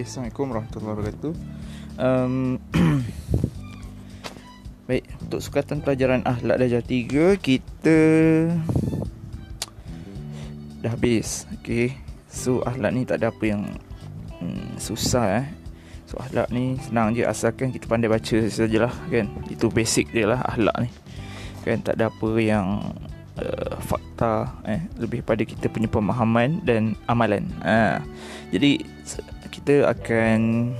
Okay, Assalamualaikum warahmatullahi wabarakatuh. Um, Baik, untuk sukatan pelajaran akhlak darjah 3 Kita Dah habis. Okay So akhlak ni tak ada apa yang hmm, Susah eh. So akhlak ni senang je Asalkan kita pandai baca sajalah kan. Itu basic je lah akhlak ni. Kan tak ada apa yang uh, Fakta eh Lebih pada kita punya pemahaman Dan amalan. Uh, Jadi kita akan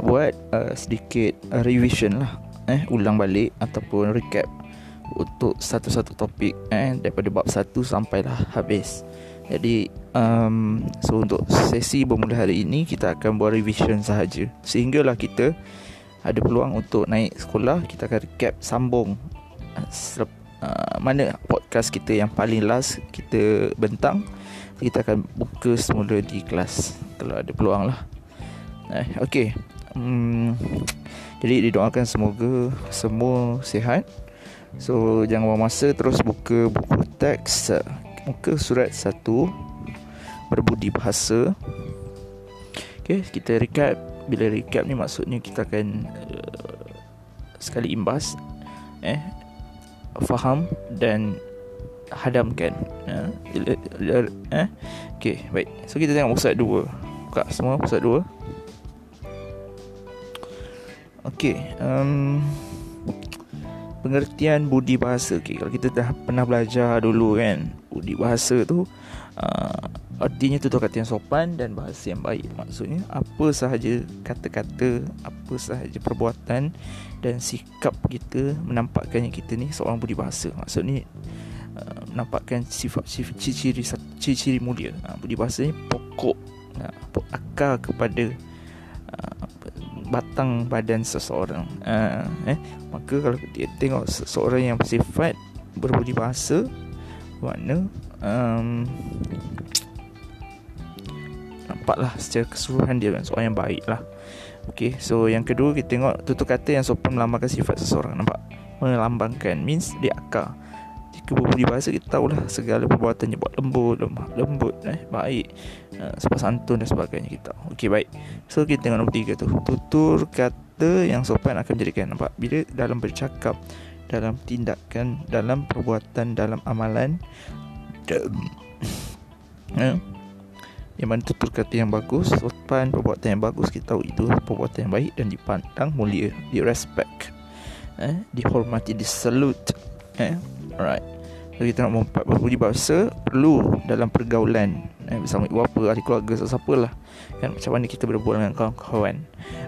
buat uh, sedikit revision lah eh ulang balik ataupun recap untuk satu-satu topik eh daripada bab satu sampailah habis. Jadi um, so untuk sesi bermula hari ini kita akan buat revision sahaja. Sehinggalah kita ada peluang untuk naik sekolah kita akan recap sambung uh, mana podcast kita yang paling last kita bentang? Kita akan buka semula di kelas. Kalau ada peluang lah. Eh, Okay hmm, Jadi didoakan semoga semua sihat. So jangan buang masa terus buka buku teks. Muka surat 1 Berbudi bahasa. Okay kita recap. Bila recap ni maksudnya kita akan uh, Sekali imbas. Eh Faham dan hadamkan. Ya. eh okey baik. So kita tengok pusat 2 buka semua pusat 2 okey um, pengertian budi bahasa. Okey kalau kita dah pernah belajar dulu kan budi bahasa tu uh, artinya tu kata yang sopan dan bahasa yang baik maksudnya apa sahaja kata-kata apa sahaja perbuatan dan sikap kita menampakkan kita ni seorang budi bahasa maksudnya Uh, nampakkan sifat-sifat ciri-ciri ciri-ciri mulia. Uh, budi bahasa ni pokok uh, akar kepada uh, batang badan seseorang. Uh, eh maka kalau dia tengok seseorang yang bersifat berbudi bahasa mana um, nampaklah secara keseluruhan dia kan seorang yang baik lah. Okay, so yang kedua kita tengok tutur kata yang sopan melambangkan sifat seseorang. Nampak? Melambangkan means dia akar jika berbudi bahasa kita tahulah segala perbuatannya buat lembut lemah lembut eh baik uh, sebab santun dan sebagainya kita okey baik so kita tengok nombor tiga tu tutur kata yang sopan akan menjadikan nampak bila dalam bercakap dalam tindakan dalam perbuatan dalam amalan. Uh, yang mana tutur kata yang bagus sopan perbuatan yang bagus kita tahu itu perbuatan yang baik dan dipandang mulia di respect eh dihormati disalute eh Alright. Jadi kita nak mempat berbudi bahasa Perlu dalam pergaulan. Eh, Bersama ibu bapa, ahli keluarga, sesiapa lah. Kan, Macam mana kita berbual dengan kawan-kawan.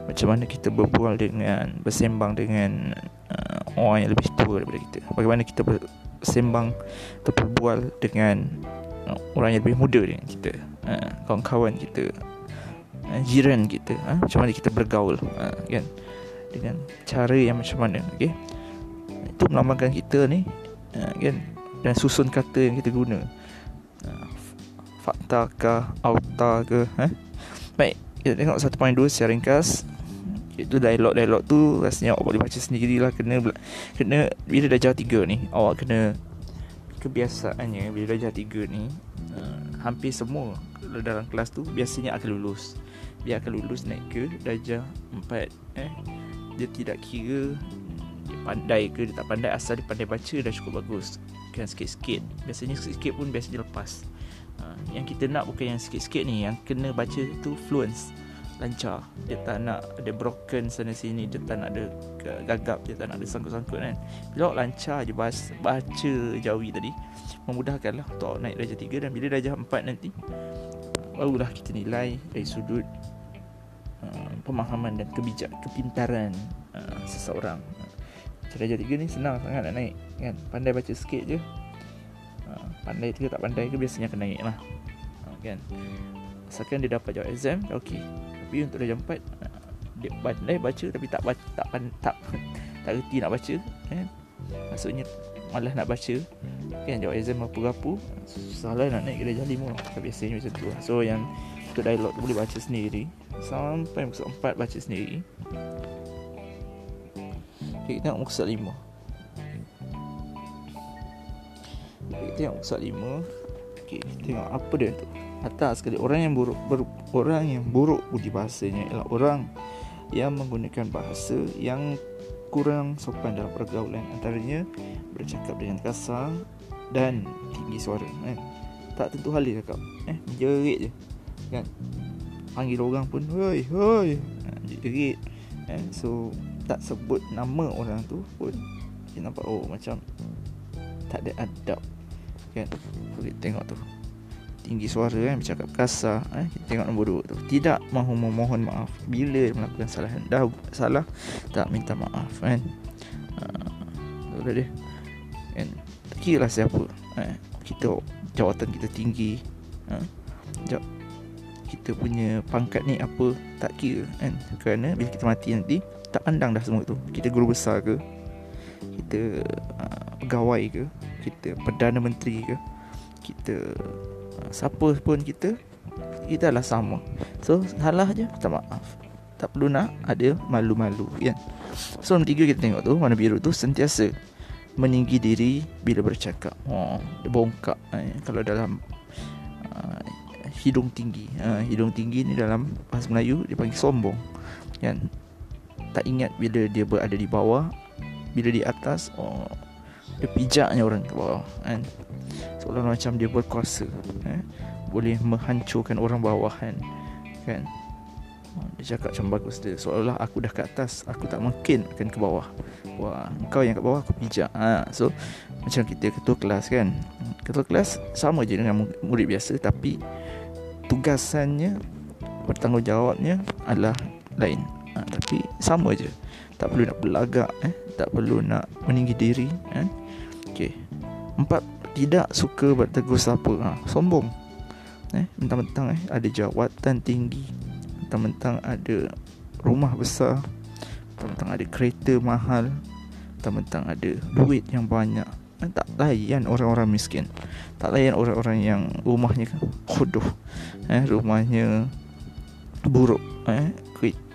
Macam mana kita berbual dengan Bersembang dengan uh, Orang yang lebih tua daripada kita. Bagaimana kita bersembang Atau berbual dengan uh, Orang yang lebih muda dengan kita uh, Kawan-kawan kita uh, Jiran kita Macam mana kita bergaul kan? Dengan cara yang macam mana Okay itu melambangkan kita ni kan? Dan susun kata yang kita guna. Fakta ke auta ke ha? baik kita tengok 1.2 secara ringkas itu dialog-dialog tu rasanya awak boleh baca sendirilah. Kena kena bila jauh tiga ni awak kena kebiasaannya bila jauh tiga ni uh, hampir semua dalam kelas tu biasanya akan lulus. Dia akan lulus naik ke darjah 4 eh dia tidak kira dia pandai ke dia tak pandai asal dia pandai baca dah cukup bagus. Kan sikit-sikit. Biasanya sikit-sikit pun biasanya lepas ha, yang kita nak bukan yang sikit-sikit ni yang kena baca tu fluence lancar. Dia tak nak ada broken sana sini dia tak nak ada gagap dia tak nak ada sangkut-sangkut kan. Bila awak lancar je baca jawi tadi memudahkan lah untuk awak naik darjah 3 dan bila darjah 4 nanti barulah kita nilai dari sudut uh, pemahaman dan kebijak kepintaran uh, seseorang. Darjah tiga ni senang sangat nak naik kan. Pandai baca sikit je. Ha, Pandai ke tak pandai ke biasanya akan naik lah. Ha, kan? Asalkan dia dapat jawab exam Okey Tapi untuk darjah empat ha, Dia pandai baca tapi tak baca, tak, tak, tak, tak reti nak baca kan? Maksudnya malah nak baca. Kan jawab exam apa-apa susah lah nak naik ke darjah lima. Tapi biasanya macam tu lah. so yang untuk dialog tu boleh baca sendiri. Sampai muka empat baca sendiri. Okay, kita tengok muka surat 5 okay, Kita tengok muka surat 5 Okay, kita tengok apa dia tu atas sekali orang yang buruk ber, orang yang buruk budi bahasanya ialah orang yang menggunakan bahasa yang kurang sopan dalam pergaulan. Antaranya bercakap dengan kasar dan tinggi suara kan tak tentu hal dia cakap eh jerit je. Kan? Panggil orang pun hoi hoi. Ha, jerit eh. So tak sebut nama orang tu pun kita nampak oh macam tak ada adab. Kan? Kita tengok tu tinggi suara kan bercakap kasar eh kita tengok nombor dua tu. Tidak mahu memohon maaf. Bila melakukan kesalahan dah salah tak minta maaf kan uh, udah dia. Kan kira siapa eh kita jawatan kita tinggi uh, kita punya pangkat ni apa tak kira kan kerana bila kita mati nanti tak pandang dah semua tu. Kita guru besar ke? Kita uh, pegawai ke? Kita perdana menteri ke? Kita siapa pun kita kita adalah sama. So salah je minta maaf. Tak perlu nak ada malu-malu kan? So nombor tiga kita tengok tu warna biru tu sentiasa meninggi diri bila bercakap. Oh dia bongkak eh. kalau dalam uh, hidung tinggi. Uh, hidung tinggi ni dalam bahasa Melayu dia panggil sombong kan? Tak ingat bila dia berada di bawah bila di atas oh dia pijaknya orang ke bawah kan seolah macam dia berkuasa eh? boleh menghancurkan orang bawah kan? Kan? Oh, dia cakap macam bagus dia. Seolah aku dah ke atas aku tak mungkin akan ke bawah. Wah kau yang ke bawah aku pijak. Ha. so macam kita ketua kelas kan? Ketua kelas sama je dengan murid biasa tapi tugasannya bertanggungjawabnya adalah lain. Ha, tapi sama je. Tak perlu nak berlagak eh? Tak perlu nak meninggi diri eh? Okey. Empat tidak suka bertegur siapa. Ha, sombong. Eh mentang-mentang eh ada jawatan tinggi. Mentang-mentang ada rumah besar. Mentang-mentang ada kereta mahal. Mentang-mentang ada duit yang banyak. Eh, tak layan orang-orang miskin. Tak layan orang-orang yang rumahnya kan khuduh eh rumahnya buruk. Eh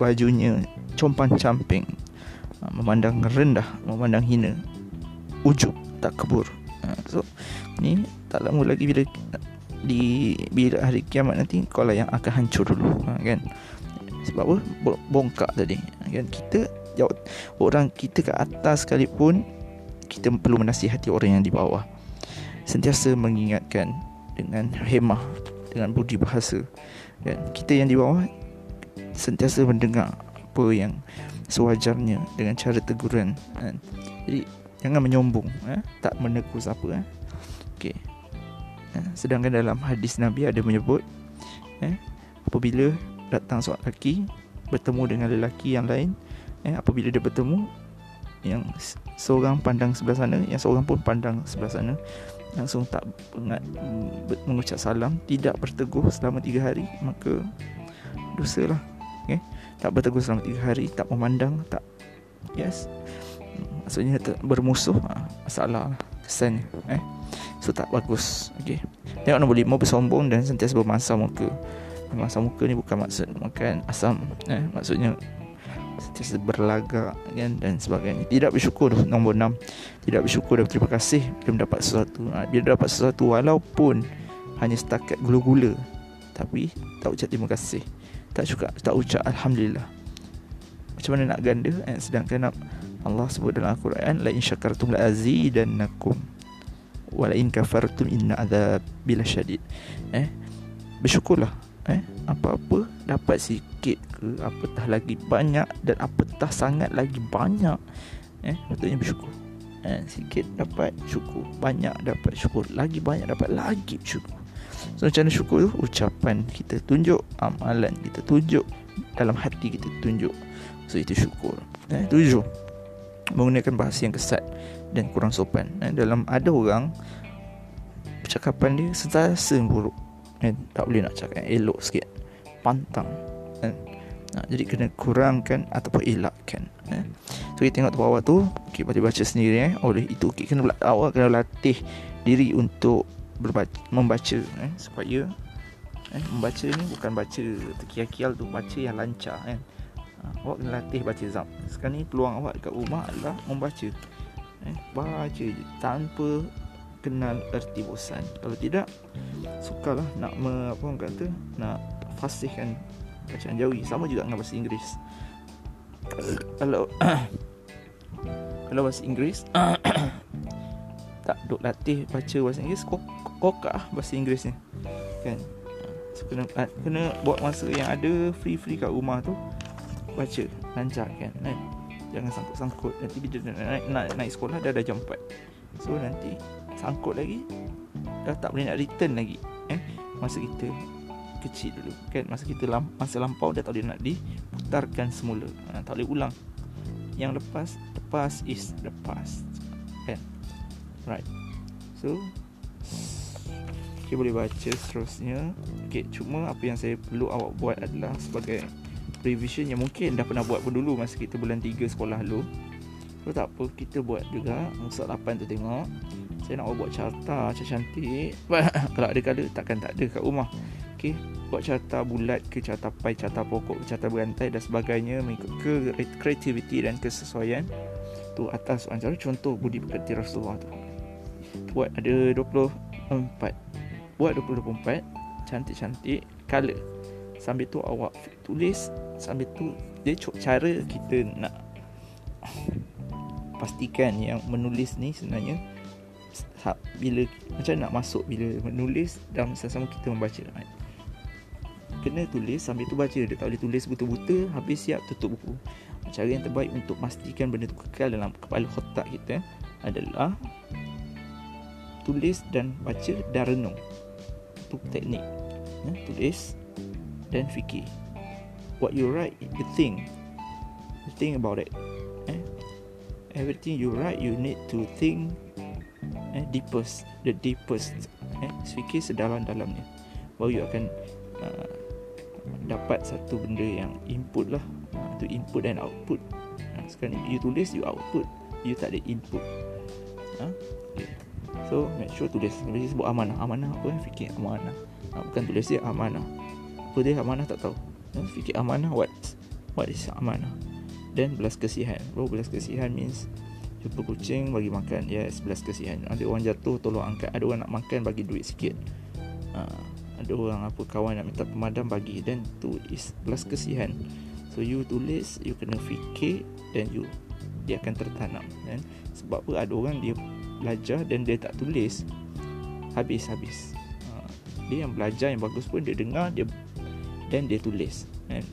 bajunya compan camping ha, memandang rendah memandang hina. Ujub tak kebur so ni tak lama lagi bila di bila hari kiamat nanti kau lah yang akan hancur dulu ha, kan? Sebab apa? Bongkak tadi ha, kan? Kita jawab orang kita ke atas sekalipun kita perlu menasihati orang yang di bawah. Sentiasa mengingatkan dengan hemah dengan budi bahasa kan? Kita yang di bawah sentiasa mendengar apa yang sewajarnya dengan cara teguran kan? Jadi jangan menyombong eh? tak menegur siapa eh? okey eh? sedangkan dalam hadis nabi ada menyebut eh apabila datang seorang lelaki bertemu dengan lelaki yang lain eh apabila dia bertemu yang seorang pandang sebelah sana yang seorang pun pandang sebelah sana langsung tak pengat mengucap salam tidak berteguh selama tiga hari maka dosa lah okay? tak bertegur selama tiga hari tak memandang tak yes maksudnya bermusuh ha, masalah lah kesannya eh. So tak bagus. Okey. Tengok nombor lima bersombong dan sentiasa bermasa muka. Bermasa muka ni bukan maksud makan asam eh. Maksudnya sentiasa berlagak kan dan sebagainya. Tidak bersyukur nombor enam. Tidak bersyukur dan berterima kasih bila mendapat sesuatu. Ha, bila dapat sesuatu walaupun hanya setakat gula-gula tapi tak ucap terima kasih. Tak suka tak ucap alhamdulillah. Macam mana nak ganda eh, sedangkan Allah sebut dalam Al-Quran la in syakartum la azidannakum wa la in kafartum inna adzab bila syadid. Eh bersyukurlah eh apa-apa dapat sikit ke apatah lagi banyak dan apatah sangat lagi banyak. Eh patutnya bersyukur. Eh sikit dapat syukur banyak dapat syukur lagi banyak dapat lagi syukur So macam mana syukur tu? Ucapan kita tunjuk Amalan kita tunjuk Dalam hati kita tunjuk. So itu syukur. Eh, Tujuh Menggunakan bahasa yang kesat Dan kurang sopan eh, Dalam ada orang Percakapan dia Sentiasa buruk eh, Tak boleh nak cakap Elok sikit Pantang eh. Nah, jadi kena kurangkan ataupun elakkan eh. So kita tengok tu bawah tu Okay baca-baca sendiri eh. Oleh itu kita kena awal kena latih diri untuk berbaca, membaca eh, supaya eh, membaca ni bukan baca terkial-kial tu baca yang lancar ha, awak kena latih baca zam. Sekarang ni peluang awak dekat rumah adalah membaca. Eh, baca je tanpa kenal erti bosan. Kalau tidak suka lah nak me, apa orang kata nak fasihkan bacaan jawi sama juga dengan bahasa Inggeris. Kalau kalau bahasa Inggeris tak duk latih baca bahasa Inggeris kok kokak lah bahasa Inggeris ni. Kan? So, kena kena buat masa yang ada free free kat rumah tu baca lancar kan? Kan jangan sangkut-sangkut. Nanti bila nak naik, nak naik sekolah dah ada jam 4 so nanti sangkut lagi dah tak boleh nak return lagi eh? Masa kita kecil dulu kan? Masa kita lam, masa lampau dah tak boleh nak diputarkan semula. Ha, tak boleh ulang. Yang lepas the past is the past kan? Right. So Okay, boleh baca seterusnya. Okay, cuma apa yang saya perlu awak buat adalah Sebagai revision yang mungkin dah pernah buat pun dulu Masa kita bulan 3 sekolah dulu So tak? Apa, kita buat juga Musa 8 tu tengok. Saya nak buat carta macam cantik. Kalau ada kala takkan tak ada kat rumah. Okay, buat carta bulat ke carta pai, carta pokok, carta berantai dan sebagainya Mengikut ke kreativiti dan kesesuaian Tu atas soalan contoh budi pekerti Rasulullah tu. Buat ada 24 buat 2024 cantik-cantik color sambil tu awak tulis sambil tu dia cara kita nak pastikan yang menulis ni sebenarnya bila macam nak masuk bila menulis dan sama-sama kita membaca. Kan? kena tulis sambil tu baca. Dia tak boleh tulis buta-buta habis siap tutup buku. Cara yang terbaik untuk pastikan benda tu kekal dalam kepala otak kita adalah tulis dan baca dan renung. Satu teknik ya, tulis dan fikir. What you write you think. You think about it. Eh? everything you write you need to think eh, deepest the deepest eh? fikir sedalam-dalamnya. Baru you akan uh, dapat satu benda yang input lah. Itu uh, input dan output. Uh, sekarang you tulis you output. You tak ada input. Uh, okay. So make sure tulis. Bila sebut amanah. Amanah apa? Yang fikir amanah. Ha, Bukan tulis dia amanah Apa dia amanah tak tahu. Ha, Fikir amanah what What is amanah? Dan belas kesihan. Bro belas kesihan means Jumpa kucing bagi makan. Yes belas kesihan. Ada orang jatuh tolong angkat. Ada orang nak makan bagi duit sikit. Ha, Ada orang apa kawan nak minta pemadam bagi. Dan tu is belas kesihan. So you tulis You kena fikir Dan you Dia akan tertanam. Kan? Sebab apa? Ada orang dia belajar dan dia tak tulis habis-habis ha, dia yang belajar yang bagus pun dia dengar dia dan dia tulis kan?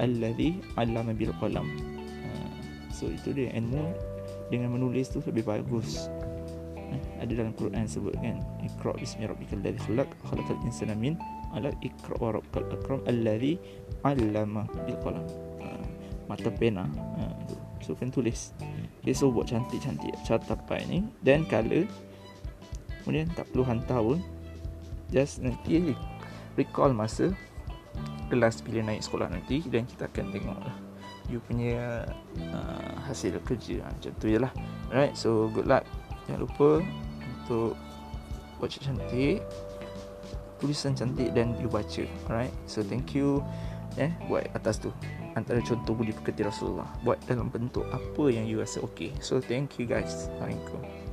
Allazi allama bil qalam. Ha, so itu dia ilmu dengan menulis tu lebih bagus. Ha, ada dalam Quran sebut kan? Iqra bismi rabbikal ladzi khalaq khalaqal insana min ala iqra wa rabbukal akram allazi allama bil qalam. Mata pena itu so kan tulis. Okay, so buat cantik-cantik catapan ni. Dan color Kemudian tak perlu hantar pun Just nanti recall masa Kelas bila naik sekolah nanti Dan kita akan tengok lah. You punya uh, hasil kerja. Macam tu je lah. Alright, so good luck. Jangan lupa untuk buat cantik Tulisan cantik dan you baca. Alright, so thank you eh buat atas tu. Antara contoh budi pekerti Rasulullah. Buat dalam bentuk apa yang you rasa okey so thank you guys. Assalamualaikum